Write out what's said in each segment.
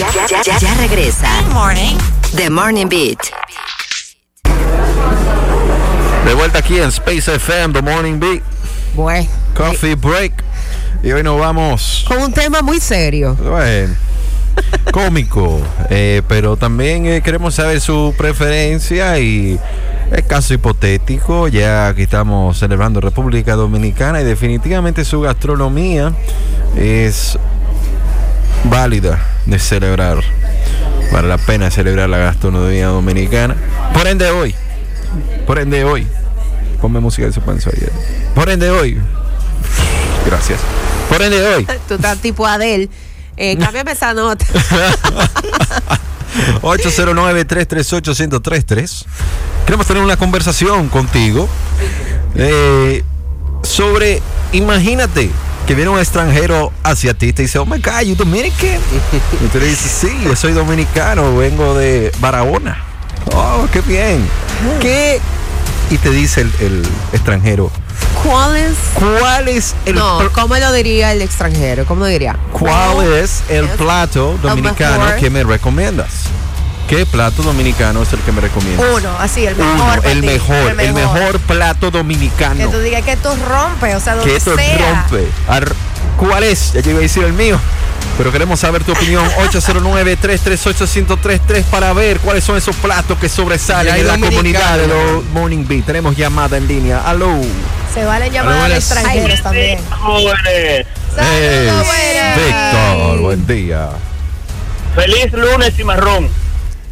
Ya, ya, ya, ya regresa. Morning. The Morning Beat. De vuelta aquí en Space FM, The Morning Beat, Bueno, Coffee Break. Y hoy nos vamos, con un tema muy serio. bueno, cómico, eh, pero también eh, queremos saber su preferencia y es caso hipotético, ya que estamos celebrando República Dominicana y definitivamente su gastronomía es válida de celebrar. Vale la pena celebrar la gastronomía dominicana. Por ende hoy, por ende hoy, ponme música de suspenso ahí. eh. Por ende hoy, gracias. Por ende hoy, Tú estás tipo Adel. Eh, cámbiame esa nota. 809-338-1033. Queremos tener una conversación contigo eh, sobre, imagínate que viene un extranjero hacia ti y te dice, oh my God, you Dominican. Y tú le dices, sí, yo soy dominicano, vengo de Barahona. Oh, qué bien. ¿Qué? Y te dice el, el extranjero, ¿Cuál es? ¿cuál es el No, ¿cómo lo diría el extranjero? ¿Cómo lo diría? ¿Cuál es el plato dominicano que me recomiendas? ¿Qué plato dominicano es el que me recomiendas? Uno, así, el Uno, mejor. para el mejor, el mejor plato Que dominicano. tú digas que esto rompe, o sea, donde Que esto sea. rompe. Ar- ¿Cuál es? Ya yo iba a decir el mío. Pero queremos saber tu opinión. 809-338-1033 para ver cuáles son esos platos que sobresalen en la comunidad de los Morning Beat. Tenemos llamada en línea. Aló. Se valen buenas. extranjeros también. Jóvenes, Saludos. Víctor, buen día. feliz lunes y marrón.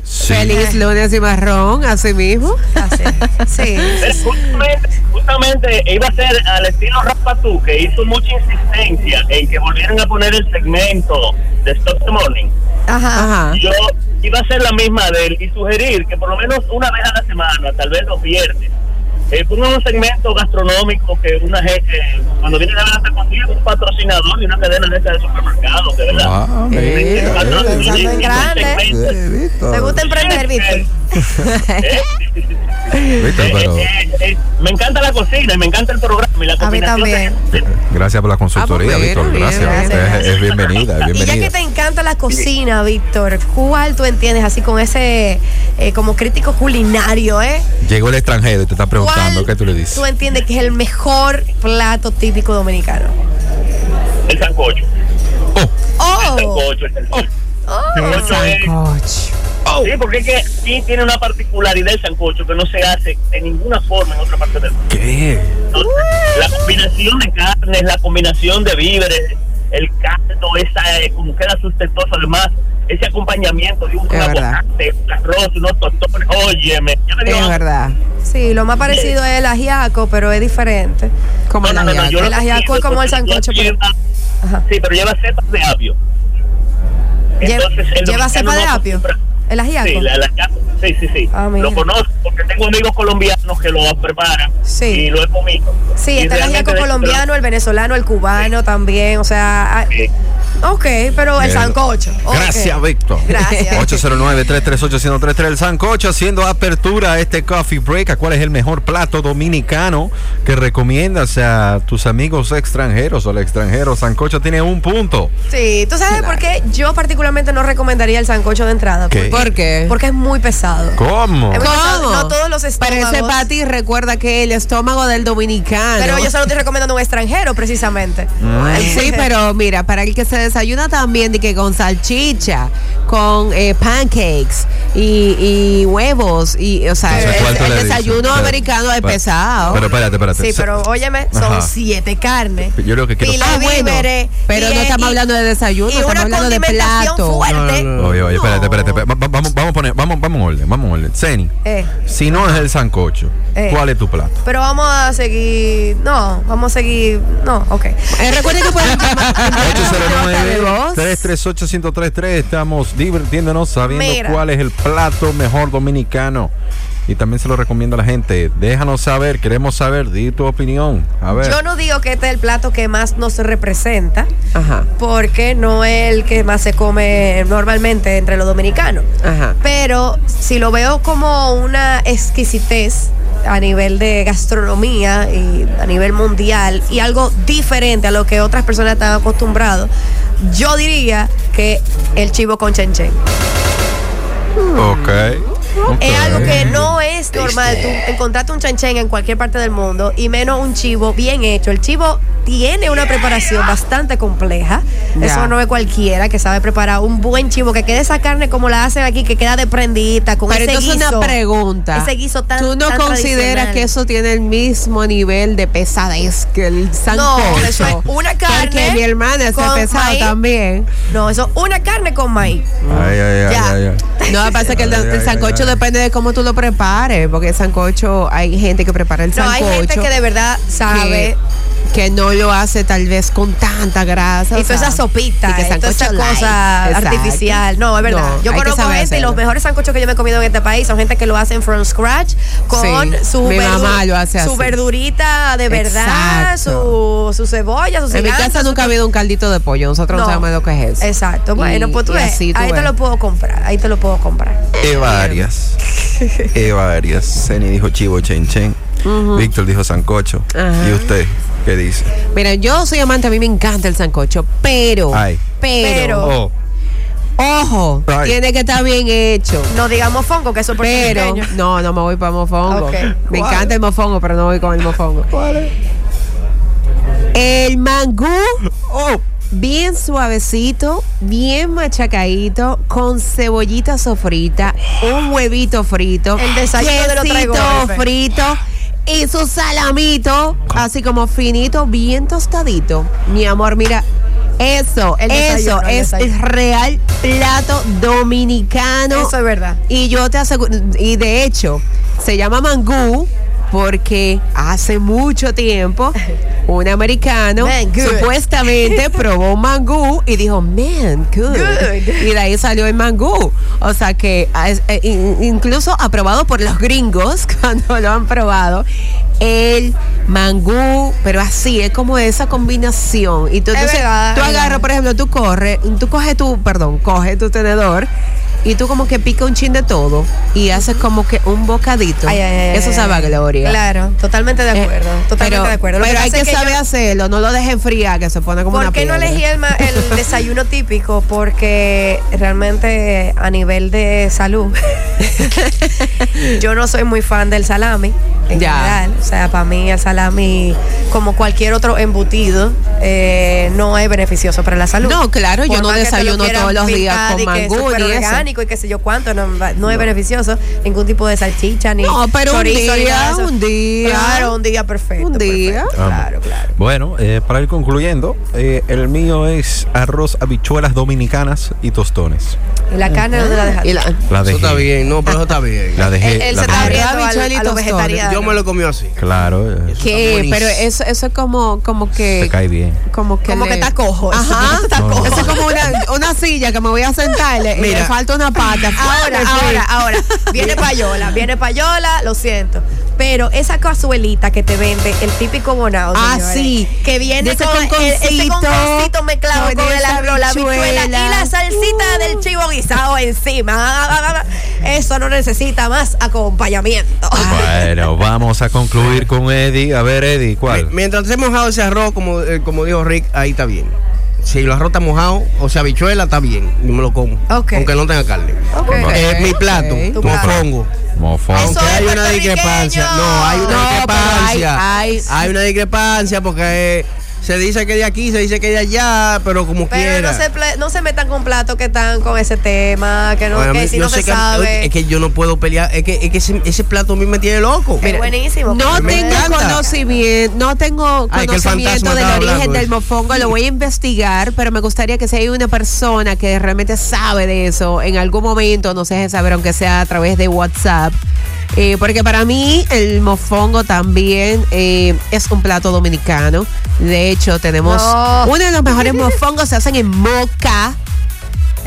Sí. Feliz lunes y marrón, así mismo. Así. Sí. Eh, Justamente, justamente iba a ser al estilo Rapatú, que hizo mucha insistencia en que volvieran a poner el segmento de Stop the Morning. Ajá. Ajá. Yo iba a hacer la misma de él y sugerir que por lo menos una vez a la semana, tal vez los viernes, eh, un segmento gastronómico que una gente, cuando viene a ver consigue un patrocinador y una cadena de esas de supermercados, de verdad. Ah, Eh, mira. pensando en grande. Eh, Víctor. ¿Te gusta emprender, Víctor? Eh, Víctor, eh, pero- eh, eh, me encanta la cocina y me encanta el programa y la A mí combinación también. de- Gracias por la consultoría, Ah, pues, Víctor. Gracias. bien, Usted gracias. es, es bienvenida, es Y ya que te encanta la cocina, Víctor, ¿cuál tú entiendes así con ese eh, como crítico culinario, eh? Llegó el extranjero y te está preguntando ¿Cuál qué tú le dices. Tú entiendes que es el mejor plato típico dominicano. el sancocho. Oh, El Oh, sancocho, el sancocho. oh. El sancocho es- Sancocho. Sí, porque es que aquí tiene una particularidad el sancocho que no se hace de ninguna forma en otra parte del mundo. ¿Qué? Entonces, La combinación de carnes, la combinación de víveres, el caldo, esa, eh, como queda sustentoso, además, ese acompañamiento de un aguacate, un arroz, unos tostones, óyeme, ya me dio Es verdad. Sí, lo más parecido es el ajiaco, pero es diferente. Como No, no, no, no, la yo El ajiaco es como el sancocho, pero- lleva- Ajá. Sí, pero lleva cepas de apio. Entonces, el ¿Lleva cepa de apio? ¿El ajiaco? Sí, la, sí, sí, sí. Ah, lo conozco porque tengo amigos colombianos que lo preparan Sí. y lo he comido. Sí, Y está el ajiaco colombiano, el venezolano, el cubano también, o sea, ah, Sí. Ok, pero el sancocho. Gracias, Víctor. Gracias. 809-338-1033 El Sancocho haciendo apertura a este coffee break. ¿A ¿Cuál es el mejor plato dominicano que recomiendas a tus amigos extranjeros o al extranjero? Sancocho tiene un punto. Sí, ¿tú sabes por qué yo particularmente no recomendaría el sancocho de entrada? ¿Qué? ¿Por qué? Porque es muy pesado. ¿Cómo? Es muy pesado. ¿Cómo? No todos los Pero ese estómagos. Pati recuerda que el estómago del dominicano. Pero yo solo estoy recomendando a un extranjero, precisamente. Sí, pero mira, para el que se desayuna también, de que con salchicha, con eh, pancakes y, y huevos, y, o sea, Entonces, el, desayuno Pero- americano es pesado. Pero espérate, espérate. Sí, pero óyeme, son Ajá. siete carnes. Yo lo que quiero Pila Ah, bueno, pero y- no estamos y- hablando de desayuno, y estamos hablando de plato. fuerte. Oye, oye, espérate, espérate. espérate. Va- va- Vamos, vamos a poner, vamos, vamos a orden, vamos a orden. Zeni, Eh, si no es el sancocho, Eh. ¿cuál es tu plato? pero vamos a seguir. No, vamos a seguir. No, ok. Eh, recuerden que pueden llamar nota de voz. 809-338-1033. Estamos divirtiéndonos sabiendo Mira. cuál es el plato mejor dominicano. Y también se lo recomiendo a la gente. Déjanos saber, queremos saber, di tu opinión. A ver. Yo no digo que este es el plato que más nos representa, Ajá, porque no es el que más se come normalmente entre los dominicanos. ajá. Pero si lo veo como una exquisitez a nivel de gastronomía y a nivel mundial y algo diferente a lo que otras personas están acostumbrados, yo diría que el chivo con chenchen. Ok. ok. Es algo que no es normal tú encontrarte un chanchen en cualquier parte del mundo y menos un chivo bien hecho. El chivo tiene una preparación bastante compleja. Ya. Eso no es cualquiera que sabe preparar un buen chivo, que quede esa carne como la hacen aquí, que queda desprendidita, con Pero ese entonces guiso. una pregunta. Ese guiso tan ¿Tú no tan consideras que eso tiene el mismo nivel de pesadez que el sancocho? eso es una carne Porque mi hermana se ha con pesado maíz. también. No, eso es una carne con maíz. Ay, ay, ay, Ya. No, pasa que el, sancocho depende de cómo tú lo prepares, porque el sancocho, hay gente que prepara el No, sancocho. hay gente que de verdad sabe. que, que no lo hace tal vez con tanta grasa. Y toda esa sopita, y que y toda esa cosa Exacto. artificial. No, es verdad. No, Yo conozco gente y hacerlo. los mejores sancochos que yo me he comido en este país son gente que lo hacen from scratch con Sí, su, mi mamá lo hace su verdurita de verdad, su, su cebolla, su En mi casa nunca ha habido un caldito de pollo. Nosotros no, No. sabemos lo que es eso. Exacto. Bueno, Y- pues tú y ves, tú ahí te lo puedo comprar. Ahí te lo puedo comprar. Eva Arias. Eva Arias. Ceni dijo chivo chen chen. Víctor dijo sancocho. Ajá. ¿Y usted qué dice? Mira, yo soy amante, a mí me encanta el sancocho, pero, Ay. pero, Oh, ojo, Ay. tiene que estar bien hecho. No digamos fongo, que eso es Pero, no, no me voy para mofongo. Ok. Me ¿Cuál? encanta el mofongo, pero no voy con el mofongo. El mangú, oh. bien suavecito, bien machacadito, con cebollita sofrita, un huevito frito, El desayuno de los frito y su salamito, así como finito, bien tostadito. Mi amor, mira. Eso, El eso el es desayuno. real plato dominicano. Eso es verdad. Y yo te aseguro, y de hecho, se llama mangú porque hace mucho tiempo un americano Man, supuestamente probó un mangú y dijo, man, good. Good. Y de ahí salió el mangú. O sea que eh, in- incluso aprobado por los gringos cuando lo han probado. El mangú, pero así, es como esa combinación. Y tú, Es entonces, verdad, tú agarras, por ejemplo, tú corres, tú coges tu, perdón, coges tu tenedor y tú como que pica un chin de todo y haces como que un bocadito. Ay, ay, ay, Eso sabe a gloria. Claro, totalmente de Eh, acuerdo. totalmente pero, de acuerdo. Lo Pero hay que saber yo- hacerlo, no lo dejes enfriar, que se pone como una ¿Por qué no elegí el, el desayuno típico? Porque realmente a nivel de salud, yo no soy muy fan del salami en Ya. general. O sea, para mí el salami, como cualquier otro embutido, eh, no es beneficioso para la salud. No, claro, yo no lo desayuno todos los días con y que es mangú orgánico y qué sé yo cuánto, no, no es beneficioso ningún tipo de salchicha ni No, pero un chorizo ni día, un día. Claro, un día perfecto. Un día. perfecto, Claro, claro. Bueno, eh, para ir concluyendo, eh, el mío es arroz, habichuelas dominicanas y tostones. ¿Y la carne dónde la dejaste? La- La Eso dejé. está bien, no, pero eso está bien. La dejé. Él, él la se está dejé. abriendo al- Habichuela y tostones. Me lo comí así. Claro, eh, ¿Qué? buenísimo. Pero eso, eso es como, como que. te cae bien. Como que, Como le- que está cojo. Ajá. está No. cojo. Eso es como una, una silla que me voy a sentar y le, y le Mira. falta una pata. Ahora, Sí. ahora, ahora. Viene payola, viene payola, lo siento. Pero esa cazuelita que te vende, el típico bonao. Ah, señores, sí. Que viene ese con el- ese mezclado con con arroz, la habichuela y la salsita del chivo guisado encima. Eso no necesita más acompañamiento. Bueno, vamos a concluir con Eddie. A ver, Eddie, ¿cuál? Mi- Mientras esté mojado ese arroz, como, eh, como dijo Rick, ahí está bien. Si el arroz está mojado, o sea, habichuela, está bien. Y me lo como. Ok. Aunque no tenga carne. Ok. Eh, mi plato, ok. Tu plato. mofongo. Mofón. Eso Aunque es hay una discrepancia. No, hay una No, discrepancia. hay- hay- una discrepancia porque eh, se dice que de aquí, se dice que de allá, pero como Pero quiera. no se, ple- no se metan con platos que están con ese tema, que no, Bueno, que si no sé se que sabe. es que yo no puedo pelear, es que, es que ese, ese plato a mí me tiene loco. es buenísimo. No tengo conocimiento, no tengo Ay, conocimiento del origen hablando del mofongo, lo voy a investigar, pero me gustaría que si hay una persona que realmente sabe de eso, en algún momento nos deje saber, aunque sea a través de WhatsApp. Eh, porque para mí el mofongo también eh, es un plato dominicano. De hecho, tenemos No. uno de los mejores mofongos se hacen en Moca.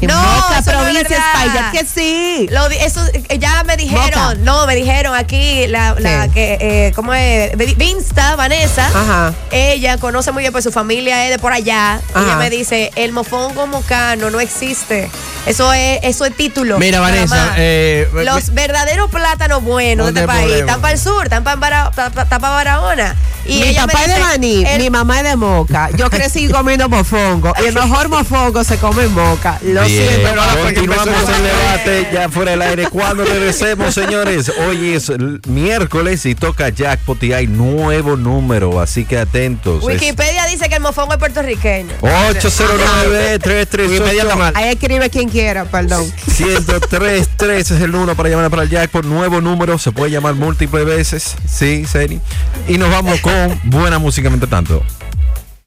En No, Moca, eso no es provincia. España. Que sí. Lo eso ya me dijeron, no, me dijeron aquí la, la que eh, ¿cómo es? Vi- Vinsta, Vanessa. Ajá. Ella conoce muy bien, pues su familia es de por allá. Ajá. Ella me dice, el mofongo mocano no existe. Eso es, eso es título. Mira, Vanessa, eh, Los verdaderos plátanos buenos No de este país problema. están para el sur, están para Barahona. Y mi ella papá es de maní, el- mi mamá es de moca. Yo crecí comiendo mofongo. Y el mejor mofongo se come en moca. Lo Bien, siento. pero ahora fue que continuamos el a- debate ya fuera del aire. Cuando regresemos, señores, hoy es miércoles y toca jackpot y hay nuevo número, así que atentos. Es Wikipedia dice que el mofongo es puertorriqueño. 809 Wikipedia está mal.338 Ahí escribe quien quiera, perdón. 1033 es el uno para llamar para el jackpot. Nuevo número, se puede llamar múltiples veces. Sí, Seni. Y nos vamos con buena música mientras tanto.